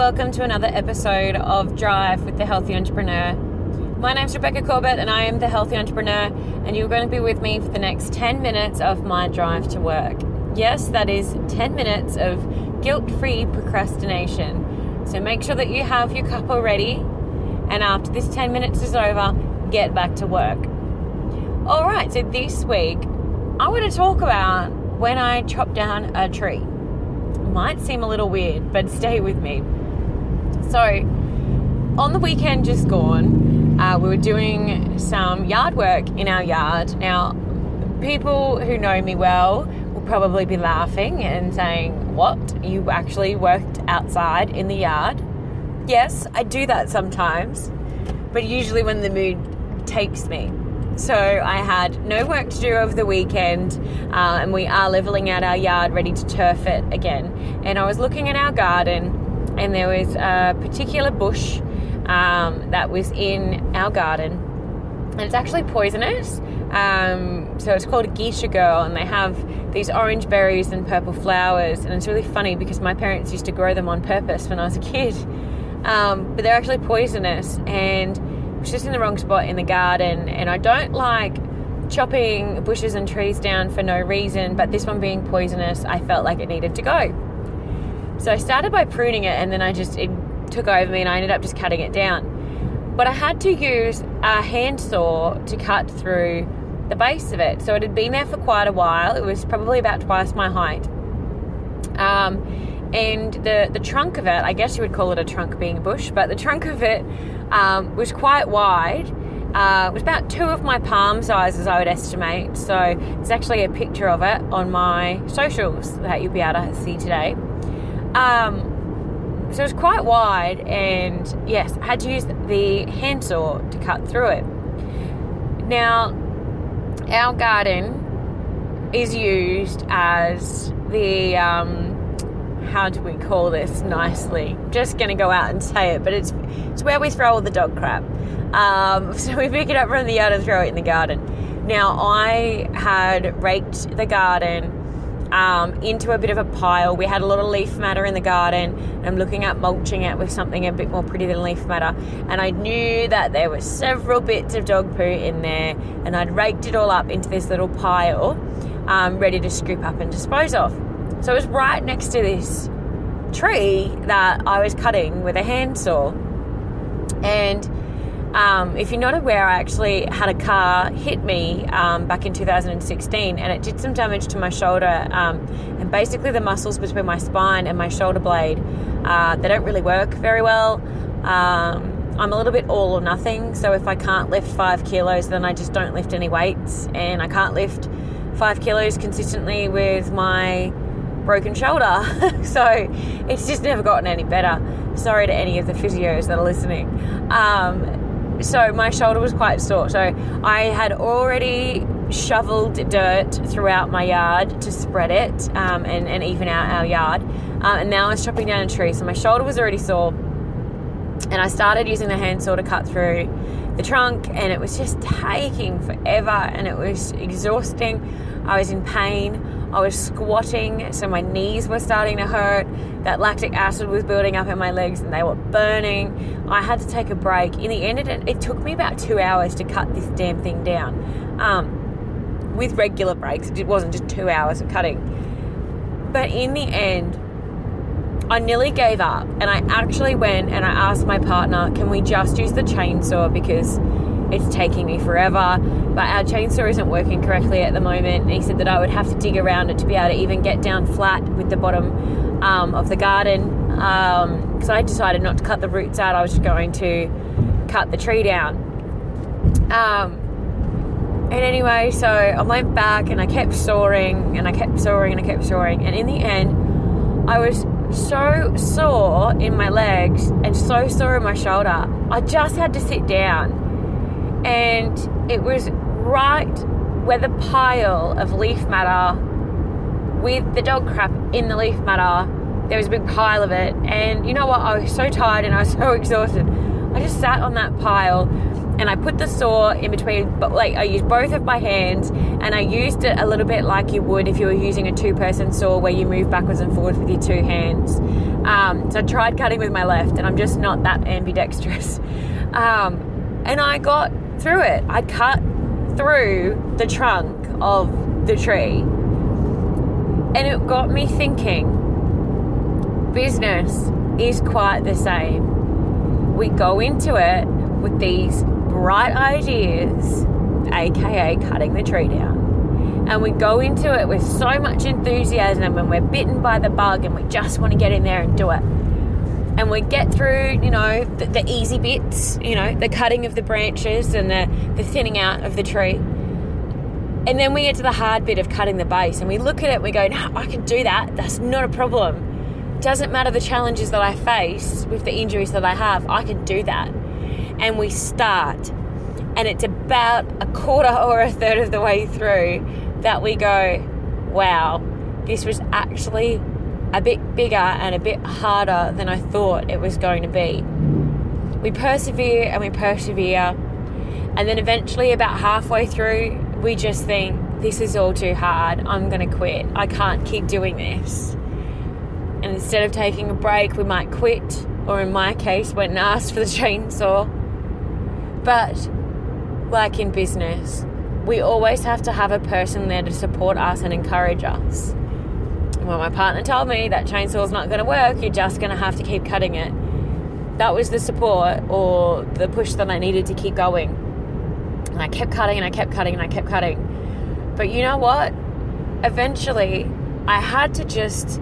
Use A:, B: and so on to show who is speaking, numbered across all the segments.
A: welcome to another episode of Drive with the Healthy Entrepreneur. My name's Rebecca Corbett, and I am the Healthy Entrepreneur, and you're going to be with me for the next 10 minutes of my drive to work. Yes, that is 10 minutes of guilt free procrastination. So make sure that you have your cup already, and after this 10 minutes is over, get back to work. All right, so this week I want to talk about when I chop down a tree might seem a little weird, but stay with me. So, on the weekend just gone, uh, we were doing some yard work in our yard. Now, people who know me well will probably be laughing and saying, What? You actually worked outside in the yard? Yes, I do that sometimes, but usually when the mood takes me. So I had no work to do over the weekend, uh, and we are leveling out our yard, ready to turf it again. And I was looking at our garden, and there was a particular bush um, that was in our garden, and it's actually poisonous. Um, so it's called a geisha girl, and they have these orange berries and purple flowers, and it's really funny because my parents used to grow them on purpose when I was a kid. Um, but they're actually poisonous, and it was just in the wrong spot in the garden, and I don't like chopping bushes and trees down for no reason, but this one being poisonous, I felt like it needed to go. So I started by pruning it, and then I just, it took over me, and I ended up just cutting it down. But I had to use a handsaw to cut through the base of it. So it had been there for quite a while. It was probably about twice my height. Um, and the, the trunk of it, I guess you would call it a trunk being a bush, but the trunk of it um, was quite wide. Uh, it was about two of my palm sizes, I would estimate. So there's actually a picture of it on my socials that you'll be able to see today. Um, so it was quite wide, and yes, I had to use the handsaw to cut through it. Now, our garden is used as the um, how do we call this nicely? Just to go out and say it, but it's it's where we throw all the dog crap. Um, so we pick it up from the yard and throw it in the garden. Now I had raked the garden um, into a bit of a pile. We had a lot of leaf matter in the garden. I'm looking at mulching it with something a bit more pretty than leaf matter, and I knew that there were several bits of dog poo in there, and I'd raked it all up into this little pile, um, ready to scoop up and dispose of. So it was right next to this tree that I was cutting with a handsaw. And um, if you're not aware, I actually had a car hit me um, back in 2016 and it did some damage to my shoulder. Um, and basically, the muscles between my spine and my shoulder blade, uh, they don't really work very well. Um, I'm a little bit all or nothing. So if I can't lift five kilos, then I just don't lift any weights. And I can't lift five kilos consistently with my broken shoulder. so it's just never gotten any better. Sorry to any of the physios that are listening. Um, so my shoulder was quite sore. So I had already shoveled dirt throughout my yard to spread it um, and, and, even out our yard. Uh, and now I was chopping down a tree. So my shoulder was already sore. And I started using the handsaw to cut through the trunk, and it was just taking forever and it was exhausting. I was in pain. I was squatting, so my knees were starting to hurt. That lactic acid was building up in my legs and they were burning. I had to take a break. In the end, it, it took me about two hours to cut this damn thing down. Um, with regular breaks, it wasn't just two hours of cutting. But in the end, I nearly gave up and I actually went and I asked my partner, can we just use the chainsaw because it's taking me forever. But our chainsaw isn't working correctly at the moment. And he said that I would have to dig around it to be able to even get down flat with the bottom um, of the garden. Um, so I decided not to cut the roots out. I was just going to cut the tree down. Um, and anyway, so I went back and I kept sawing and I kept sawing and I kept sawing. And in the end, I was so sore in my legs and so sore in my shoulder. I just had to sit down and it was right where the pile of leaf matter with the dog crap in the leaf matter. There was a big pile of it, and you know what? I was so tired and I was so exhausted. I just sat on that pile and I put the saw in between, but like I used both of my hands and I used it a little bit like you would if you were using a two person saw where you move backwards and forwards with your two hands. Um, so I tried cutting with my left, and I'm just not that ambidextrous. Um, and I got through it. I cut through the trunk of the tree. And it got me thinking business is quite the same. We go into it with these bright ideas, aka cutting the tree down. And we go into it with so much enthusiasm and we're bitten by the bug and we just want to get in there and do it. And we get through, you know, the, the easy bits, you know, the cutting of the branches and the, the thinning out of the tree. And then we get to the hard bit of cutting the base and we look at it and we go, no, I can do that. That's not a problem doesn't matter the challenges that I face with the injuries that I have, I can do that. And we start, and it's about a quarter or a third of the way through that we go, wow, this was actually a bit bigger and a bit harder than I thought it was going to be. We persevere and we persevere, and then eventually, about halfway through, we just think, this is all too hard. I'm going to quit. I can't keep doing this. And instead of taking a break, we might quit, or in my case, went and asked for the chainsaw. But, like in business, we always have to have a person there to support us and encourage us. Well, my partner told me that chainsaw's not going to work, you're just going to have to keep cutting it. That was the support or the push that I needed to keep going. And I kept cutting and I kept cutting and I kept cutting. But you know what? Eventually, I had to just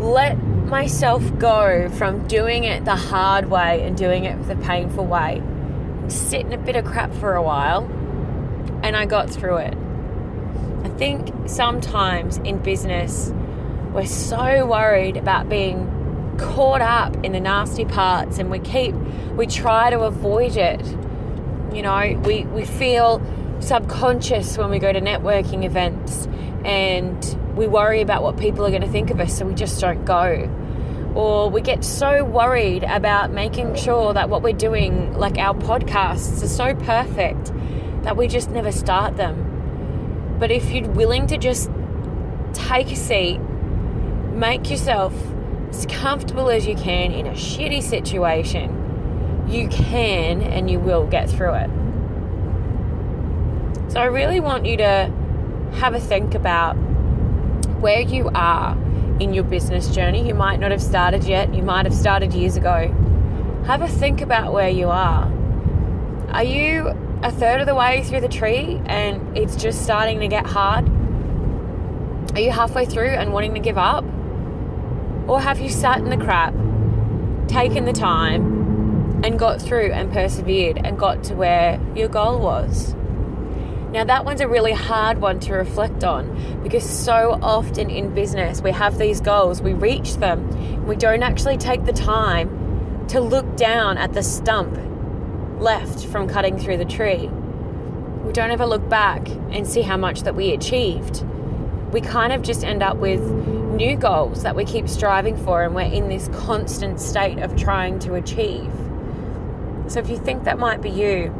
A: let myself go from doing it the hard way and doing it the painful way sit in a bit of crap for a while and I got through it. I think sometimes in business we're so worried about being caught up in the nasty parts and we keep we try to avoid it. You know, we, we feel subconscious when we go to networking events and we worry about what people are going to think of us, so we just don't go. Or we get so worried about making sure that what we're doing, like our podcasts, are so perfect that we just never start them. But if you're willing to just take a seat, make yourself as comfortable as you can in a shitty situation, you can and you will get through it. So I really want you to have a think about where you are in your business journey. You might not have started yet, you might have started years ago. Have a think about where you are. Are you a third of the way through the tree and it's just starting to get hard? Are you halfway through and wanting to give up? Or have you sat in the crap, taken the time, and got through and persevered and got to where your goal was? Now, that one's a really hard one to reflect on because so often in business we have these goals, we reach them, we don't actually take the time to look down at the stump left from cutting through the tree. We don't ever look back and see how much that we achieved. We kind of just end up with new goals that we keep striving for, and we're in this constant state of trying to achieve. So, if you think that might be you,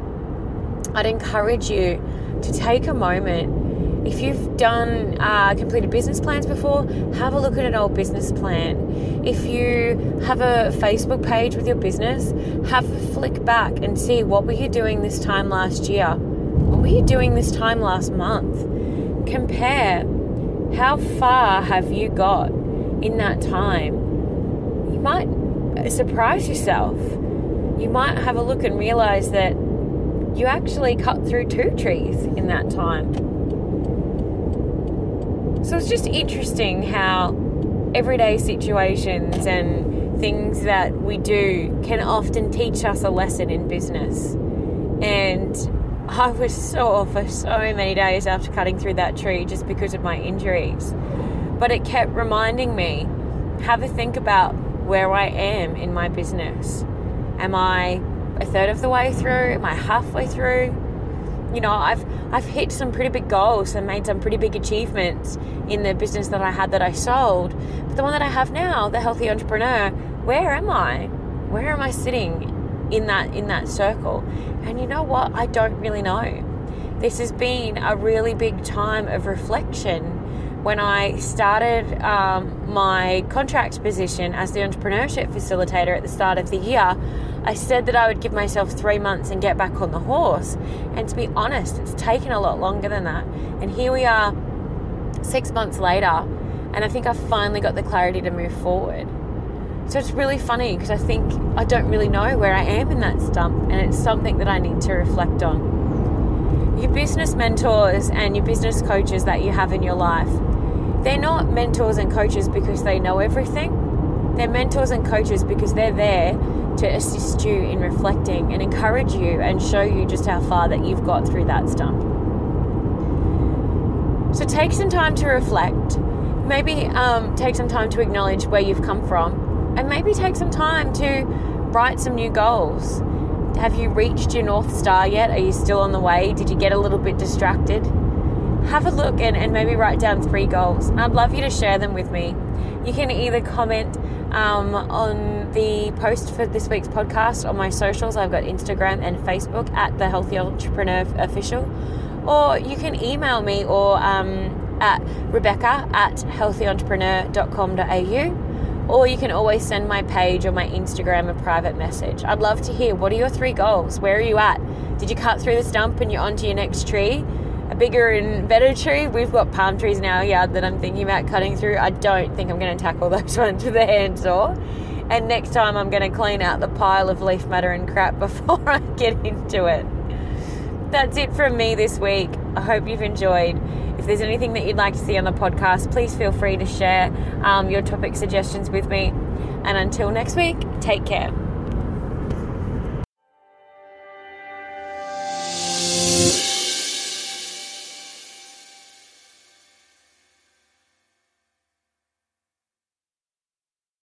A: I'd encourage you to take a moment. If you've done uh, completed business plans before, have a look at an old business plan. If you have a Facebook page with your business, have a flick back and see what were you doing this time last year? What were you doing this time last month? Compare how far have you got in that time? You might surprise yourself. You might have a look and realize that you actually cut through two trees in that time. So it's just interesting how everyday situations and things that we do can often teach us a lesson in business. And I was sore for so many days after cutting through that tree just because of my injuries. But it kept reminding me have a think about where I am in my business. Am I a third of the way through? Am I halfway through? You know, I've I've hit some pretty big goals and made some pretty big achievements in the business that I had that I sold. But the one that I have now, the healthy entrepreneur, where am I? Where am I sitting in that in that circle? And you know what? I don't really know. This has been a really big time of reflection when I started um, my contract position as the entrepreneurship facilitator at the start of the year, I said that I would give myself three months and get back on the horse. And to be honest, it's taken a lot longer than that. And here we are, six months later, and I think I've finally got the clarity to move forward. So it's really funny because I think I don't really know where I am in that stump, and it's something that I need to reflect on. Your business mentors and your business coaches that you have in your life, they're not mentors and coaches because they know everything. They're mentors and coaches because they're there to assist you in reflecting and encourage you and show you just how far that you've got through that stump. So take some time to reflect. Maybe um, take some time to acknowledge where you've come from, and maybe take some time to write some new goals. Have you reached your North Star yet? Are you still on the way? Did you get a little bit distracted? Have a look and, and maybe write down three goals. I'd love you to share them with me. You can either comment um, on the post for this week's podcast on my socials. I've got Instagram and Facebook at the Healthy Entrepreneur Official. Or you can email me or um, at Rebecca at healthyentrepreneur.com.au. Or you can always send my page or my Instagram a private message. I'd love to hear what are your three goals? Where are you at? Did you cut through the stump and you're onto your next tree? Bigger and better tree. We've got palm trees in our yard that I'm thinking about cutting through. I don't think I'm going to tackle those ones with a handsaw. And next time I'm going to clean out the pile of leaf matter and crap before I get into it. That's it from me this week. I hope you've enjoyed. If there's anything that you'd like to see on the podcast, please feel free to share um, your topic suggestions with me. And until next week, take care.